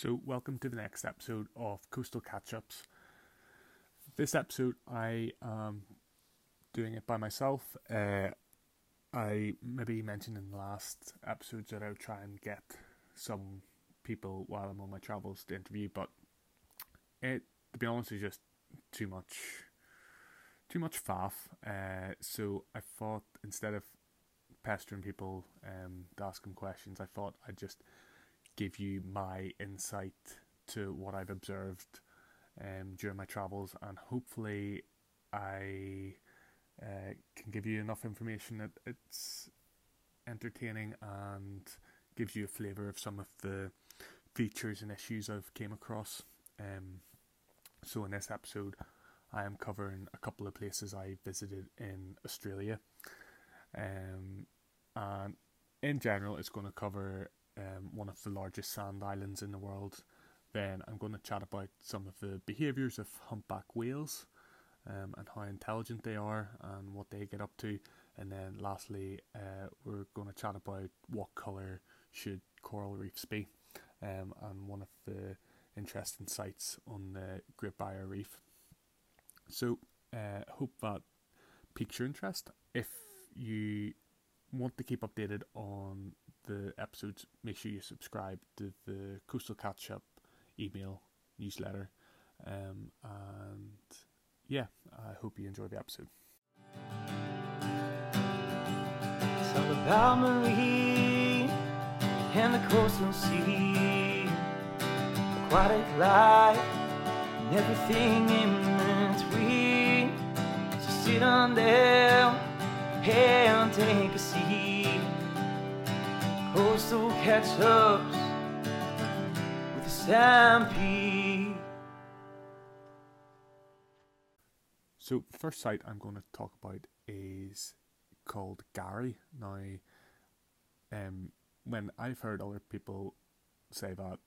So, welcome to the next episode of Coastal Catch Ups. This episode, I am doing it by myself. Uh, I maybe mentioned in the last episodes that I would try and get some people while I'm on my travels to interview, but it, to be honest, is just too much, too much faff. Uh, so I thought instead of pestering people um, to ask them questions, I thought I'd just give you my insight to what I've observed um, during my travels, and hopefully, I uh, can give you enough information that it's entertaining and gives you a flavour of some of the features and issues I've came across. Um, so in this episode, I am covering a couple of places I visited in Australia, um, and in general, it's going to cover um, one of the largest sand islands in the world. Then I'm going to chat about some of the behaviours of humpback whales um, and how intelligent they are and what they get up to. And then lastly, uh, we're going to chat about what colour should coral reefs be um, and one of the interesting sites on the Great Barrier Reef. So, uh, hope that piques your interest. If you want to keep updated on the episodes, make sure you subscribe to the Coastal Catch Up email newsletter. Um, and yeah, I hope you enjoy the episode. It's all about Marie and the coastal sea, aquatic life, and everything in between. So sit on down and take a seat. Coastal catch ups with the Stampede. So, first site I'm going to talk about is called K'Gari. Now, um, when I've heard other people say that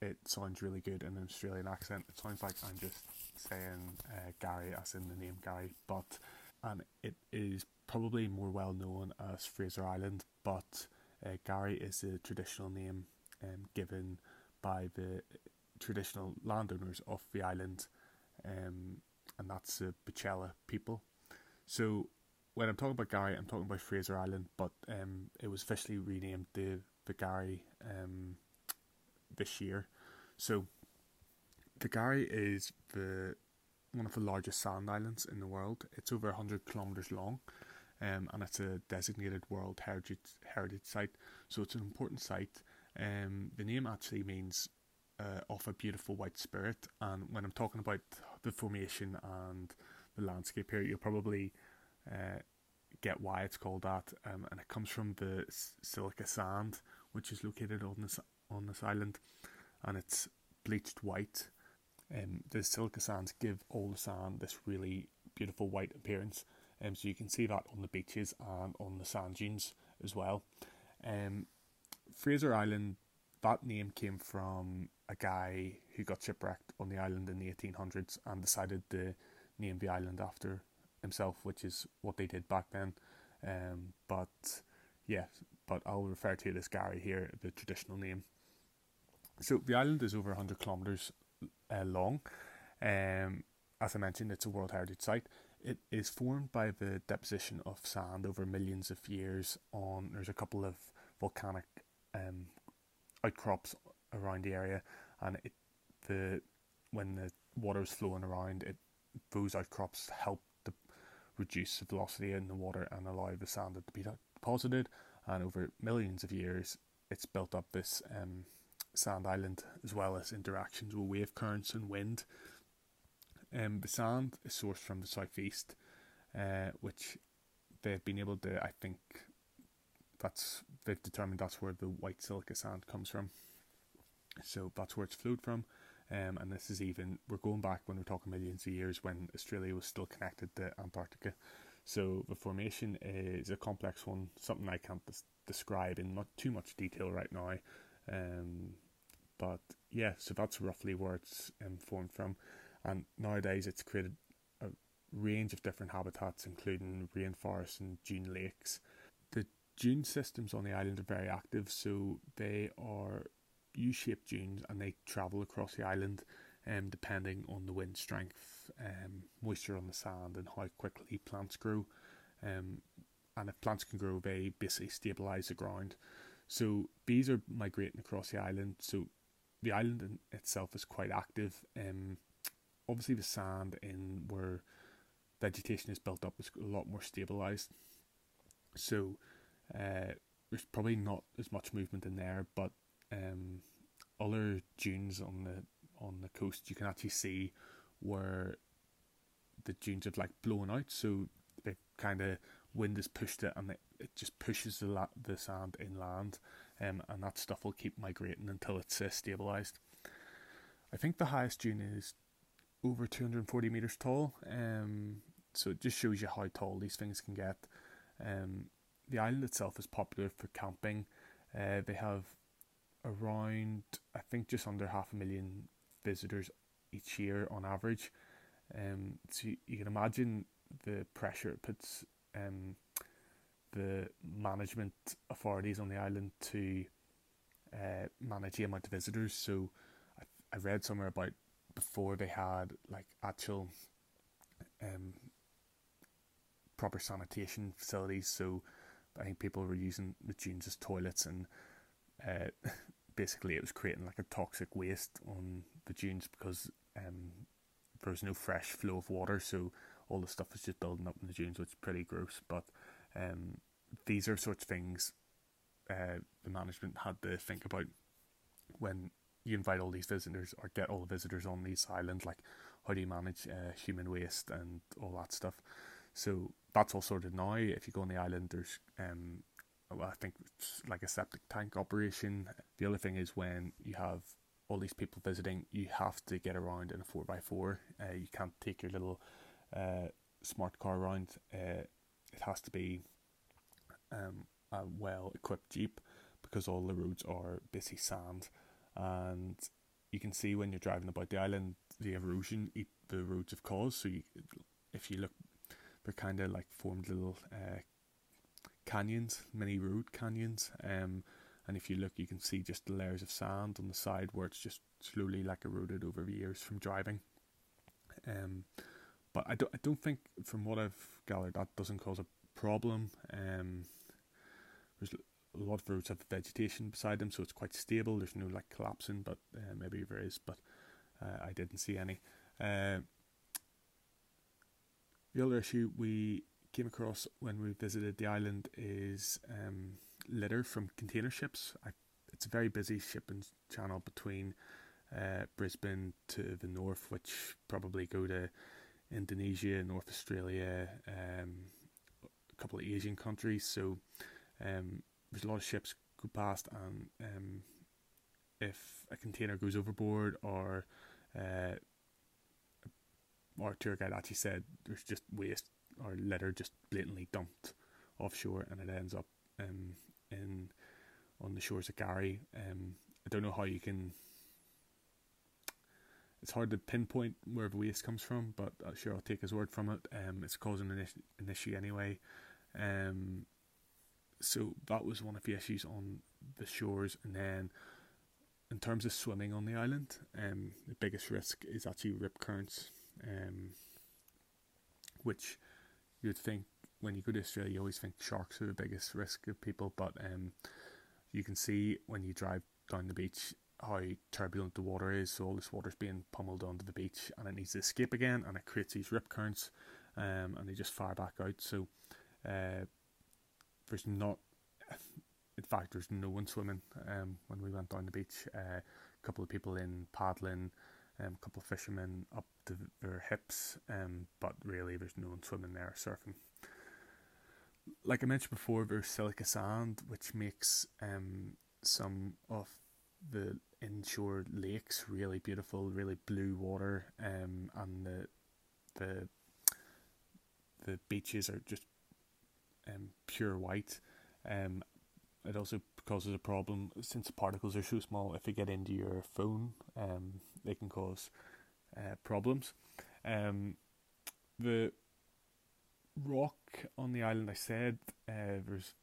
it sounds really good in an Australian accent, it sounds like I'm just saying uh, Gary as in the name Gary, but and it is probably more well known as Fraser Island, but uh, K'Gari is the traditional name um, given by the traditional landowners of the island, um, and that's the Butchulla people. So when I'm talking about K'Gari, I'm talking about Fraser Island, but um, it was officially renamed the the K'Gari um, this year. So the K'Gari is the one of the largest sand islands in the world. It's over 100 kilometers long, um, and it's a designated World Heritage Heritage Site. So it's an important site. Um, the name actually means uh, of a beautiful white spirit, and when I'm talking about the formation and the landscape here, you'll probably uh, get why it's called that, um, and it comes from the silica sand, which is located on this on this island, and it's bleached white. Um, the silica sands give all the sand this really beautiful white appearance, um, so you can see that on the beaches and on the sand dunes as well. Um, Fraser Island, that name came from a guy who got shipwrecked on the island in the 1800s and decided to name the island after himself, which is what they did back then. Um, but yeah, but I'll refer to it as K'Gari here, the traditional name. So the island is over 100 kilometers uh, long. Um, as I mentioned, it's a World Heritage Site. It is formed by the deposition of sand over millions of years. On there's a couple of volcanic um, outcrops around the area, and it the when the water is flowing around, it those outcrops help to reduce the velocity in the water and allow the sand to be deposited. And over millions of years, it's built up this um, sand island as well as interactions with wave currents and wind. Um, the sand is sourced from the southeast, uh, which they've been able to, I think, that's they've determined that's where the white silica sand comes from. So that's where it's flowed from. Um, and this is even we're going back when we're talking millions of years when Australia was still connected to Antarctica. So the formation is a complex one, something I can't des- describe in not too much detail right now. Um, but yeah, so that's roughly where it's um, formed from. And nowadays it's created a range of different habitats, including rainforests and dune lakes. The dune systems on the island are very active, so they are U-shaped dunes, and they travel across the island, um, depending on the wind strength, um, moisture on the sand, and how quickly plants grow. Um, and if plants can grow, they basically stabilize the ground. So bees are migrating across the island. So the island itself is quite active. Um, obviously, the sand in where vegetation is built up is a lot more stabilized. So uh, there's probably not as much movement in there, but um, other dunes on the on the coast you can actually see where the dunes have like blown out. So they kind of wind has pushed it and it, it just pushes the la- the sand inland, um, and that stuff will keep migrating until it's uh, stabilized. I think the highest dune is over 240 meters tall, um, so it just shows you how tall these things can get. Um, the island itself is popular for camping. Uh, they have around, I think, just under half a million visitors each year on average. Um, so you, can imagine the pressure it puts um, the management authorities on the island to uh, manage the amount of visitors. So I, I read somewhere about before they had like actual um, proper sanitation facilities. So I think people were using the dunes as toilets, and uh, basically it was creating like a toxic waste on the dunes because um, there was no fresh flow of water. So all the stuff is just building up in the dunes, which is pretty gross. But um, these are sorts of things uh, the management had to think about when you invite all these visitors or get all the visitors on these islands. Like, how do you manage uh, human waste and all that stuff? So that's all sorted now. If you go on the island, there's um, well, I think it's like a septic tank operation. The other thing is when you have all these people visiting, you have to get around in a four x four. Uh, you can't take your little uh, smart car around. Uh, it has to be um, a well equipped Jeep because all the roads are busy sand. And you can see when you're driving about the island the erosion the roads have caused. So you, if you look, they're kind of like formed little uh, canyons, mini road canyons. Um, and if you look, you can see just the layers of sand on the side where it's just slowly like eroded over the years from driving. Um, but I don't, I don't think, from what I've gathered, that doesn't cause a problem. Um, there's a lot of roads have vegetation beside them, so it's quite stable. There's no like collapsing, but uh, maybe there is, but uh, I didn't see any. Uh, the other issue we came across when we visited the island is um, litter from container ships. I, it's a very busy shipping channel between uh, Brisbane to the north, which probably go to Indonesia, North Australia, um, a couple of Asian countries. So um, there's a lot of ships go past, and um, if a container goes overboard or uh, our tour guide actually said there's just waste or litter just blatantly dumped offshore, and it ends up um, in on the shores of K'Gari. Um, I don't know how you can it's hard to pinpoint where the waste comes from, but uh, sure I'll take his word from it. Um, it's causing an, an issue anyway. Um, so that was one of the issues on the shores, and then in terms of swimming on the island, um, the biggest risk is actually rip currents, um, which you'd think when you go to Australia, you always think sharks are the biggest risk of people, but um, you can see when you drive down the beach how turbulent the water is. So all this water is being pummeled onto the beach, and it needs to escape again, and it creates these rip currents, um, and they just fire back out. So uh, there's not, in fact, there's no one swimming. Um, when we went down the beach, uh, a couple of people in paddling, um, a couple of fishermen up to their hips, um, but really there's no one swimming there surfing. Like I mentioned before, there's silica sand, which makes um, some of the inshore lakes really beautiful, really blue water, um, and the the the beaches are just um, pure white. Um, it also causes a problem since particles are so small. If they get into your phone, um, they can cause uh, problems. Um, the rock on the island, I said, uh, there's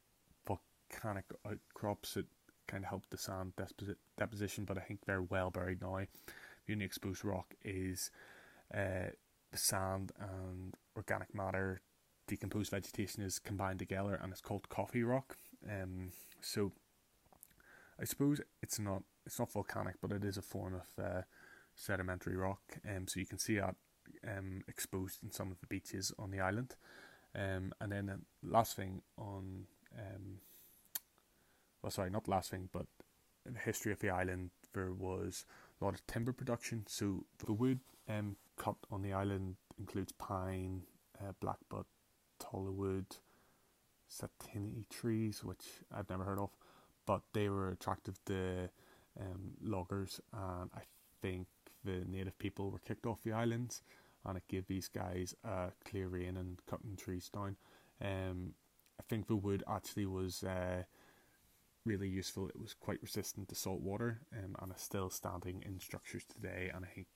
volcanic outcrops that kind of help the sand deposi- deposition, but I think they're well buried now. The only exposed rock is uh, the sand and organic matter, decomposed vegetation is combined together, and it's called coffee rock. Um, so I suppose it's not it's not volcanic, but it is a form of uh, sedimentary rock. Um, so you can see that um, exposed in some of the beaches on the island. Um, and then the last thing on, um, well, sorry, not last thing, but the history of the island, there was a lot of timber production. So the wood um, cut on the island includes pine, uh, blackbutt, tallowwood, satinay trees, which I've never heard of, but they were attractive to um, loggers, and I think the native people were kicked off the islands, and it gave these guys a clear rein and cutting trees down. Um, I think the wood actually was uh, really useful. It was quite resistant to salt water, um, and it's still standing in structures today. And I think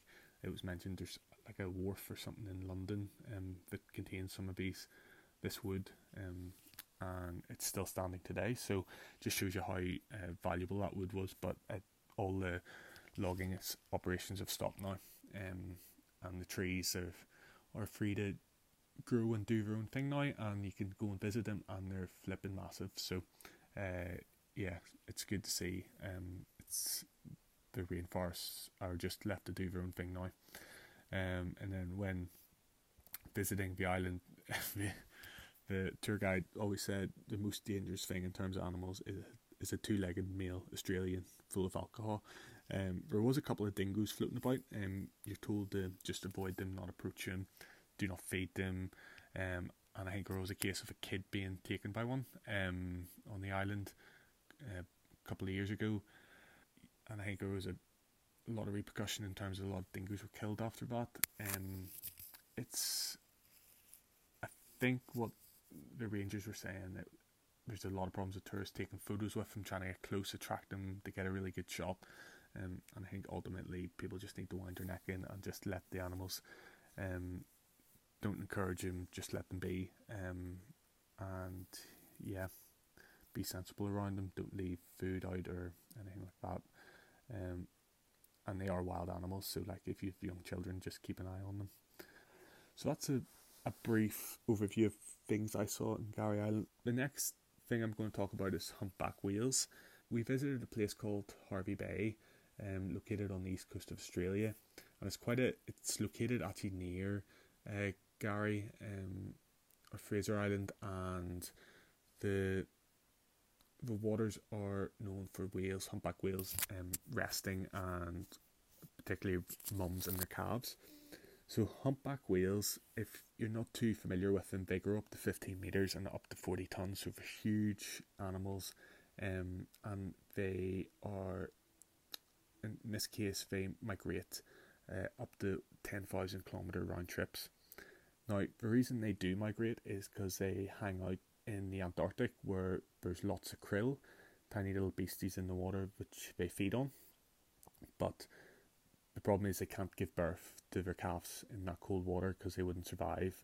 it was mentioned there's like a wharf or something in London um, that contains some of these this wood, um, and it's still standing today. So just shows you how uh, valuable that wood was. But uh, all the logging operations have stopped now, um, and the trees are are free to grow and do their own thing now, and you can go and visit them, and they're flipping massive. So, uh, yeah, it's good to see. Um, it's the rainforests are just left to do their own thing now. Um, and then when visiting the island, the, tour guide always said the most dangerous thing in terms of animals is is a two-legged male Australian full of alcohol. Um, there was a couple of dingoes floating about. and you're told to just avoid them, not approach them, do not feed them. Um, and I think there was a case of a kid being taken by one um, on the island uh, a couple of years ago. And I think there was a, a lot of repercussion in terms of a lot of dingoes were killed after that. Um, it's, I think what the rangers were saying that there's a lot of problems with tourists taking photos with them, trying to get close, attract them to get a really good shot. Um, and I think ultimately people just need to wind their neck in and just let the animals. Um, don't encourage them, just let them be. Um, and yeah, be sensible around them. Don't leave food out or anything like that. Um, and they are wild animals, so like if you have young children, just keep an eye on them. So that's a, a brief overview of things I saw in K'Gari Island. The next thing I'm going to talk about is humpback whales. We visited a place called Hervey Bay, um, located on the east coast of Australia, and it's quite a. It's located actually near uh, K'Gari um, or Fraser Island, and the the waters are known for whales, humpback whales, um, resting and particularly mums and their calves. So humpback whales, if you're not too familiar with them, they grow up to 15 meters and up to 40 tons, so they're huge animals, um, and they are, in this case, they migrate uh, up to 10,000 kilometer round trips. Now, the reason they do migrate is because they hang out in the Antarctic where there's lots of krill, tiny little beasties in the water which they feed on, but the problem is they can't give birth to their calves in that cold water because they wouldn't survive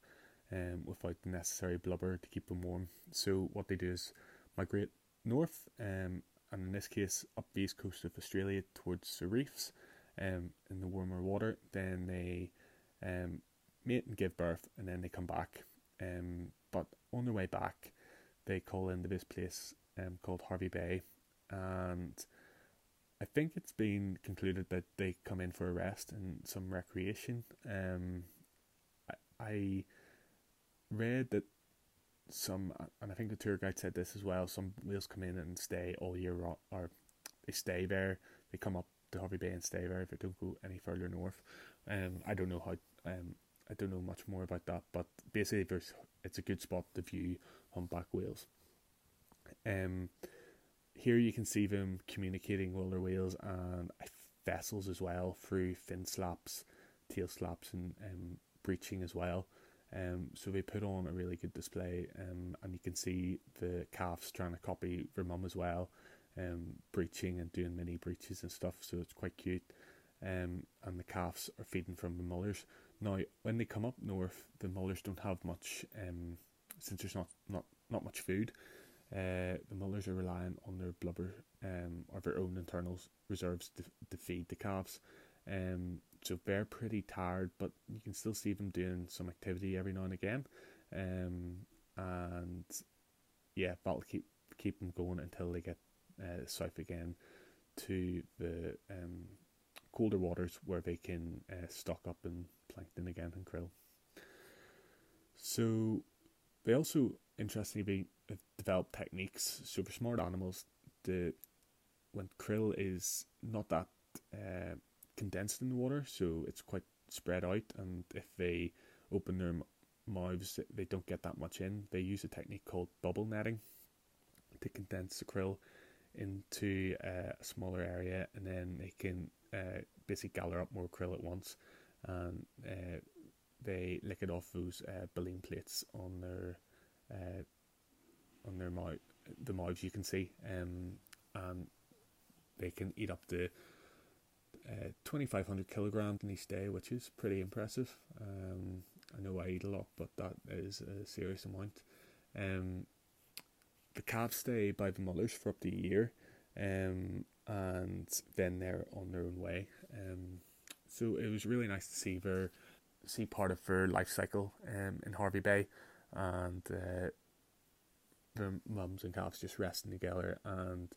um, without the necessary blubber to keep them warm. So what they do is migrate north, um, and in this case up the east coast of Australia towards the reefs, um, in the warmer water. Then they um, mate and give birth, and then they come back. Um, but on their way back, they call into this place um, called Hervey Bay, and I think it's been concluded that they come in for a rest and some recreation. Um, I, I read that some, and I think the tour guide said this as well. Some whales come in and stay all year, or they stay there. They come up to Hervey Bay and stay there if they don't go any further north. Um, I don't know how. Um, I don't know much more about that, but basically, there's it's a good spot to view humpback whales. Um, here you can see them communicating with other whales and vessels as well through fin slaps, tail slaps, and um, breaching as well. Um, so they put on a really good display, um, and you can see the calves trying to copy their mum as well, um, breaching and doing mini breaches and stuff. So it's quite cute. Um, and the calves are feeding from the mothers. Now, when they come up north, the mothers don't have much, um, since there's not, not, not much food. Uh, the Mullers are relying on their blubber um, or their own internal reserves to, to feed the calves. Um, so they're pretty tired, but you can still see them doing some activity every now and again. Um, and yeah, that'll keep keep them going until they get uh, south again to the um, colder waters where they can uh, stock up in plankton again and krill. So they also interestingly develop techniques. For smart animals, the when krill is not that uh, condensed in the water, so it's quite spread out, and if they open their mouths, they don't get that much in. They use a technique called bubble netting to condense the krill into uh, a smaller area, and then they can uh, basically gather up more krill at once, and uh, they lick it off those uh, baleen plates on their uh, on their mouth, the mouths you can see, um, and they can eat up to uh, 2,500 kilograms in each day, which is pretty impressive. Um, I know I eat a lot, but that is a serious amount. Um, the calves stay by the mothers for up to a year, um, and then they're on their own way. Um, so it was really nice to see their see part of her life cycle um, in Hervey Bay, and uh, the mums and calves just resting together and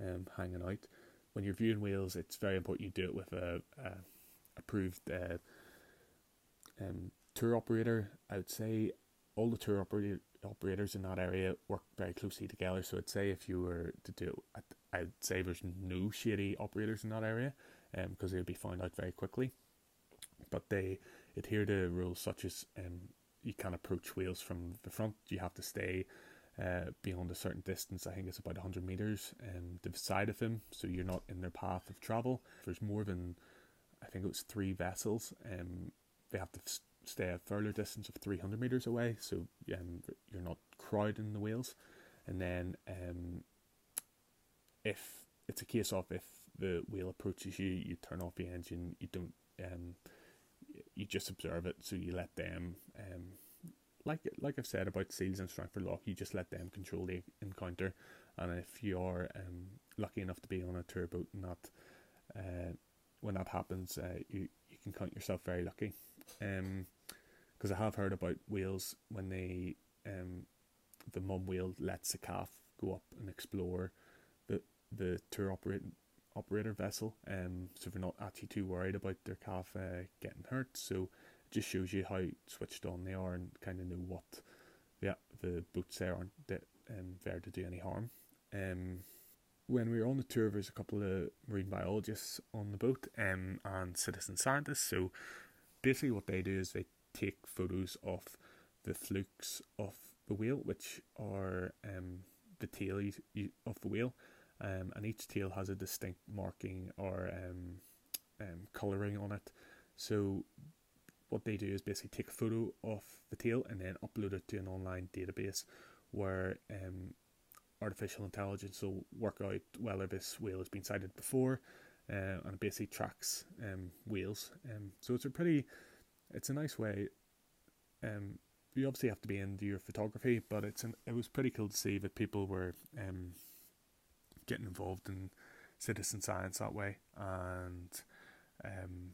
um, hanging out. When you're viewing whales, it's very important you do it with a, a approved uh, um, tour operator. I would say all the tour operator, operators in that area work very closely together. So I'd say if you were to do it, I'd say there's no shady operators in that area because um, they'd be found out very quickly. But they adhere to rules such as um, you can't approach whales from the front. You have to stay uh, beyond a certain distance. I think it's about 100 meters um, to the side of them, so you're not in their path of travel. If there's more than, I think it was three vessels, um, they have to stay a further distance of 300 meters away, so um, you're not crowding the whales. And then, um, if it's a case of if the whale approaches you, you turn off the engine. You don't, um, just observe it. So you let them, um, like like I've said about seals and Strangford Lough, you just let them control the encounter. And if you are um, lucky enough to be on a tour boat and that, uh, when that happens, uh, you you can count yourself very lucky. Um, because I have heard about whales when they um, the mum whale lets the calf go up and explore the the tour operator operator vessel. Um, so they're not actually too worried about their calf uh, getting hurt. So it just shows you how switched on they are and kind of know what yeah the boats there aren't that, um, there to do any harm. Um, when we were on the tour, there's a couple of marine biologists on the boat um, and citizen scientists. So basically, what they do is they take photos of the flukes of the whale, which are um, the tail of the whale, um, and each tail has a distinct marking or um, um, colouring on it. So what they do is basically take a photo of the tail and then upload it to an online database where um, artificial intelligence will work out whether this whale has been sighted before, uh, and it basically tracks um, whales. Um, so it's a pretty, it's a nice way. Um, you obviously have to be into your photography, but it's an, it was pretty cool to see that people were um, getting involved in citizen science that way. And um,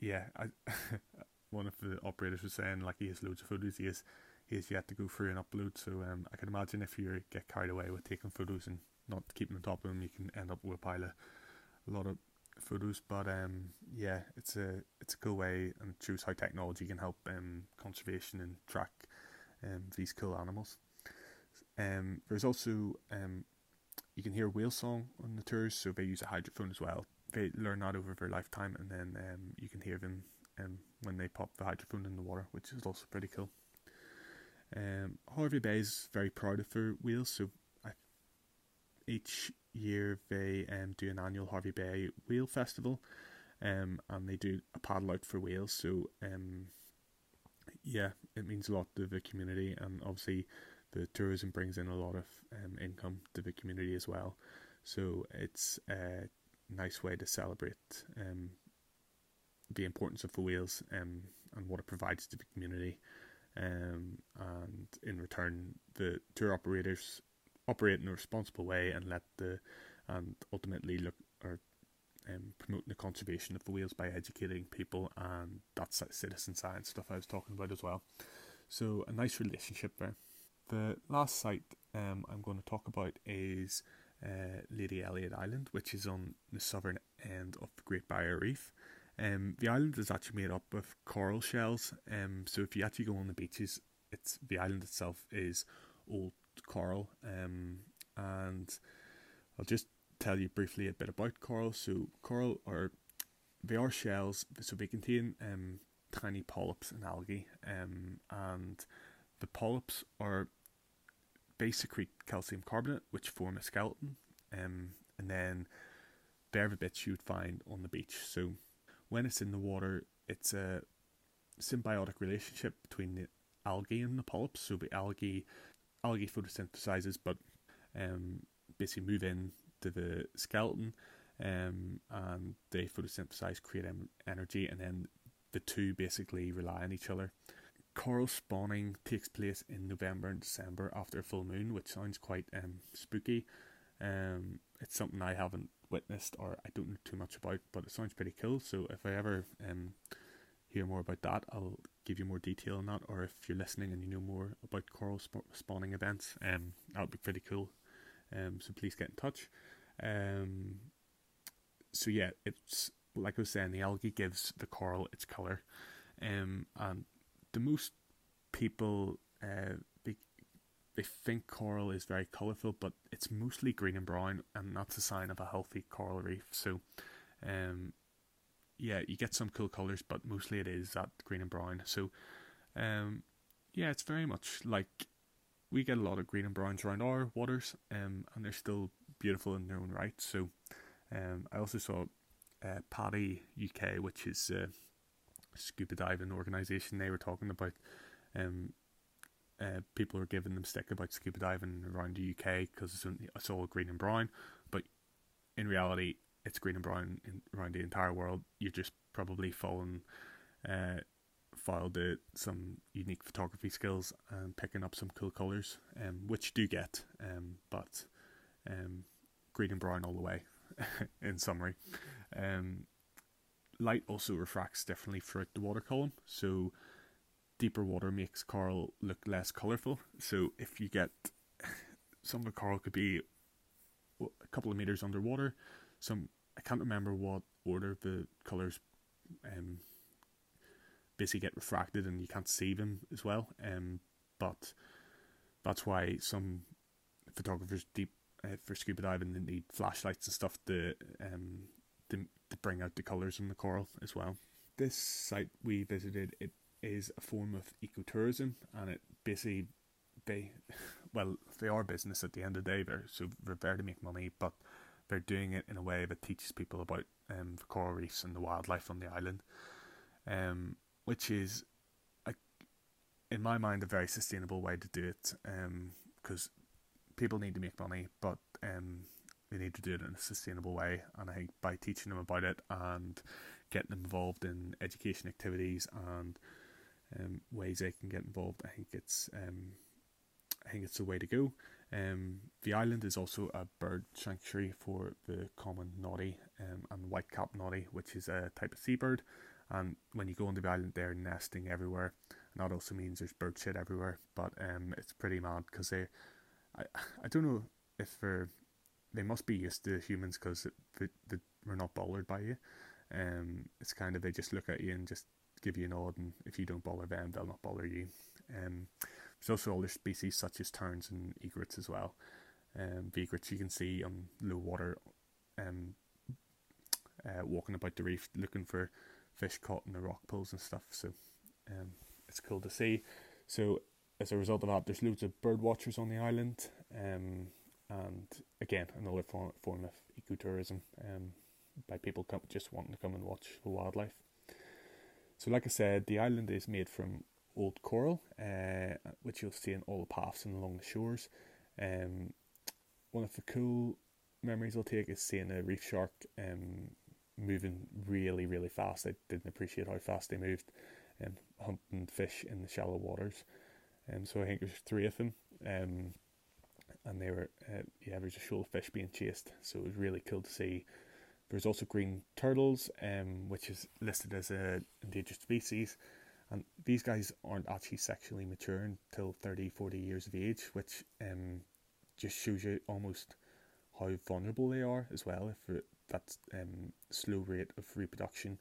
yeah, I, one of the operators was saying like he has loads of photos. He has he has yet to go through and upload. So um, I can imagine if you get carried away with taking photos and not keeping on top of them, you can end up with a pile of a lot of photos. But um, yeah, it's a it's a cool way and shows how technology can help um, conservation and track um, these cool animals. Um, there's also um, you can hear whale song on the tours, so they use a hydrophone as well. They learn that over their lifetime, and then um, you can hear them um, when they pop the hydrophone in the water, which is also pretty cool. Um, Hervey Bay is very proud of their whales, so I, each year they um, do an annual Hervey Bay Whale Festival, um, and they do a paddle out for whales. So um, yeah, it means a lot to the community, and obviously the tourism brings in a lot of um, income to the community as well. So it's a nice way to celebrate um, the importance of the whales um, and what it provides to the community. Um, and in return, the tour operators operate in a responsible way and let the and ultimately look or um, promoting the conservation of the whales by educating people and that's citizen science stuff I was talking about as well. So a nice relationship there. The last site um, I'm going to talk about is uh, Lady Elliot Island, which is on the southern end of the Great Barrier Reef. Um, the island is actually made up of coral shells. Um, so if you actually go on the beaches, it's the island itself is old coral. Um, and I'll just tell you briefly a bit about coral. So coral are they are shells, so they contain um, tiny polyps and algae, um, and the polyps are secrete calcium carbonate, which form a skeleton, um, and then they're the bits you'd find on the beach. So when it's in the water, it's a symbiotic relationship between the algae and the polyps. So the algae algae photosynthesizes, but um, basically move in to the skeleton, um, and they photosynthesize, create em- energy, and then the two basically rely on each other. Coral spawning takes place in November and December after a full moon, which sounds quite um, spooky. Um, it's something I haven't witnessed or I don't know too much about, but it sounds pretty cool. So if I ever um, hear more about that, I'll give you more detail on that. Or if you're listening and you know more about coral sp- spawning events, um, that would be pretty cool. Um, so please get in touch. Um, so yeah, it's like I was saying, the algae gives the coral its color, um, and the most people uh, they, they think coral is very colourful, but it's mostly green and brown, and that's a sign of a healthy coral reef. So, um, yeah, you get some cool colours, but mostly it is that green and brown. So, um, yeah, it's very much like we get a lot of green and browns around our waters, um, and they're still beautiful in their own right. So, um, I also saw uh, PADI UK, which is a scuba diving organisation. They were talking about um, uh, people are giving them stick about scuba diving around the UK because it's, it's all green and brown, but in reality, it's green and brown in, around the entire world. You're just probably falling uh, to some unique photography skills and picking up some cool colours, um, which do get, um, but um, green and brown all the way. in summary, um, light also refracts differently throughout the water column, so deeper water makes coral look less colourful. So if you get some of the coral could be a couple of meters underwater, some I can't remember what order the colours um, basically get refracted and you can't see them as well. Um, but that's why some photographers deep uh, for scuba diving they need flashlights and stuff to um to, to bring out the colours in the coral as well. This site we visited it is a form of ecotourism and it basically they well they are business at the end of the day they're so they're there to make money but they're doing it in a way that teaches people about um, the coral reefs and the wildlife on the island um, which is a, in my mind a very sustainable way to do it because um, people need to make money but um, they need to do it in a sustainable way and I think by teaching them about it and getting them involved in education activities and um, ways they can get involved. I think it's um, I think it's the way to go. Um, the island is also a bird sanctuary for the common noddy um, and white-capped noddy, which is a type of seabird. And when you go on the island, they're nesting everywhere, and that also means there's bird shit everywhere. But um, it's pretty mad because they, I, I don't know if they're, they must be used to humans because we're not bothered by you. Um, it's kind of they just look at you and just give you a nod, and if you don't bother them, they'll not bother you. Um, there's also other species such as terns and egrets as well. Um, the egrets you can see on low water, um, uh, walking about the reef looking for fish caught in the rock pools and stuff. So um, it's cool to see. So as a result of that, there's loads of bird watchers on the island, um, and again another form, form of ecotourism um, by people come, just wanting to come and watch the wildlife. So, like I said, the island is made from old coral, uh, which you'll see in all the paths and along the shores. Um, one of the cool memories I'll take is seeing a reef shark um, moving really, really fast. I didn't appreciate how fast they moved, um, hunting fish in the shallow waters. Um, so I think there's three of them, um, and they were uh, yeah, there's a shoal of fish being chased, so it was really cool to see. There's also green turtles, um, which is listed as a endangered species, and these guys aren't actually sexually mature until 30, 40 years of age, which um, just shows you almost how vulnerable they are as well. If that's um, slow rate of reproduction,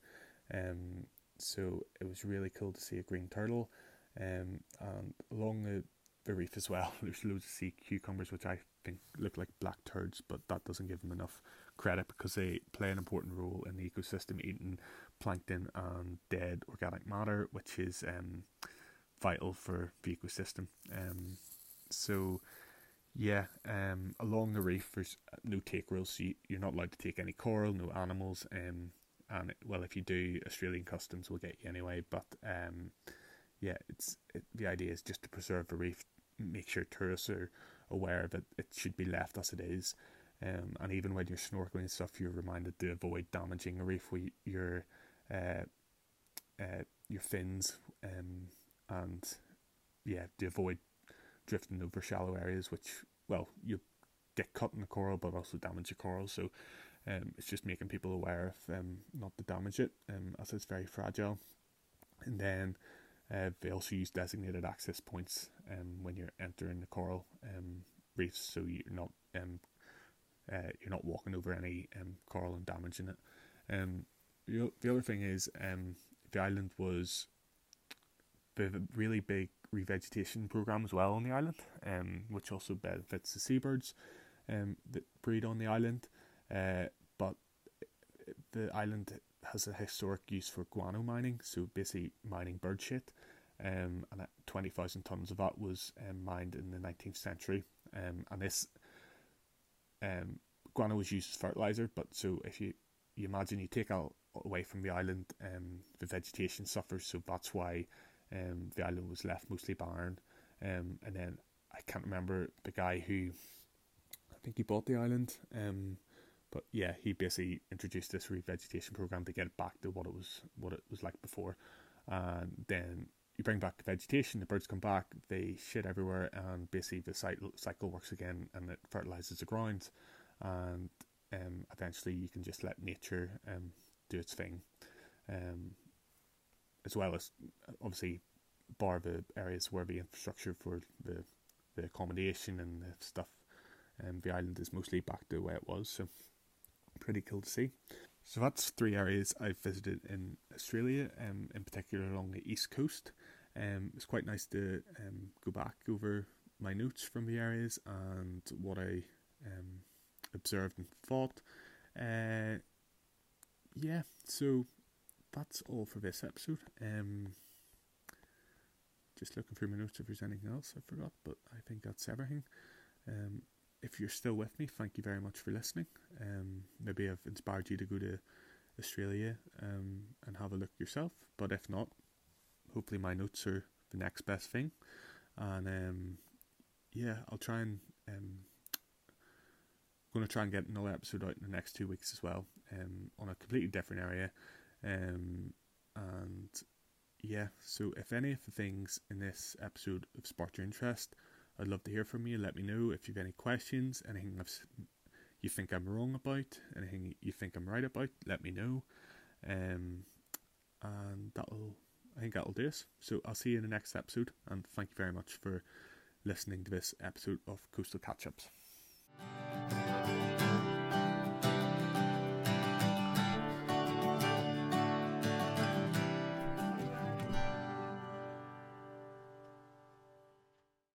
um, so it was really cool to see a green turtle, um, and along the the reef as well. There's loads of sea cucumbers, which I think look like black turds, but that doesn't give them enough credit because they play an important role in the ecosystem, eating plankton and dead organic matter, which is um, vital for the ecosystem. Um, so, yeah, um, along the reef, there's no take rules, so you, are not allowed to take any coral, no animals. Um, and well, if you do, Australian customs will get you anyway. But um, yeah, it's it, the idea is just to preserve the reef, make sure tourists are aware that it should be left as it is. Um, and even when you're snorkeling and stuff, you're reminded to avoid damaging a reef with your uh, uh, your fins, um, and yeah, to avoid drifting over shallow areas, which well you get cut in the coral, but also damage the coral. So um, it's just making people aware of um, not to damage it, um, as it's very fragile. And then uh, they also use designated access points um, when you're entering the coral um, reefs, so you're not um, uh, you're not walking over any um, coral and damaging it. Um, the, the other thing is um, the island was the really big revegetation program as well on the island, um, which also benefits the seabirds um, that breed on the island. Uh, but the island has a historic use for guano mining, so basically mining bird shit. Um, and 20,000 tons of that was um, mined in the 19th century. Um, and this um, guano was used as fertilizer, but so if you, you imagine you take out away from the island, um, the vegetation suffers, so that's why um, the island was left mostly barren. Um, and then I can't remember the guy who I think he bought the island. Um, but yeah, he basically introduced this revegetation program to get it back to what it was what it was like before. And then you bring back the vegetation, the birds come back, they shit everywhere, and basically the cycle works again, and it fertilizes the ground, and um, eventually you can just let nature um, do its thing, um, as well as obviously bar the areas where the infrastructure for the the accommodation and the stuff, um, the island is mostly back to the way it was. So pretty cool to see. So that's three areas I've visited in Australia, um, in particular along the east coast. Um, it's quite nice to um, go back over my notes from the areas and what I um, observed and thought. Uh, yeah, so that's all for this episode. Um, just looking through my notes if there's anything else I forgot, but I think that's everything. Um, if you're still with me, thank you very much for listening. Um, maybe I've inspired you to go to Australia um, and have a look yourself. But if not, hopefully my notes are the next best thing. And um, yeah, I'll try and um, going to try and get another episode out in the next two weeks as well, um, on a completely different area. Um, and yeah, so if any of the things in this episode have sparked your interest, I'd love to hear from you. Let me know if you've any questions, anything I've, you think I'm wrong about, anything you think I'm right about. Let me know, um, and that'll I think that'll do us. So I'll see you in the next episode, and thank you very much for listening to this episode of Coastal Catch Ups.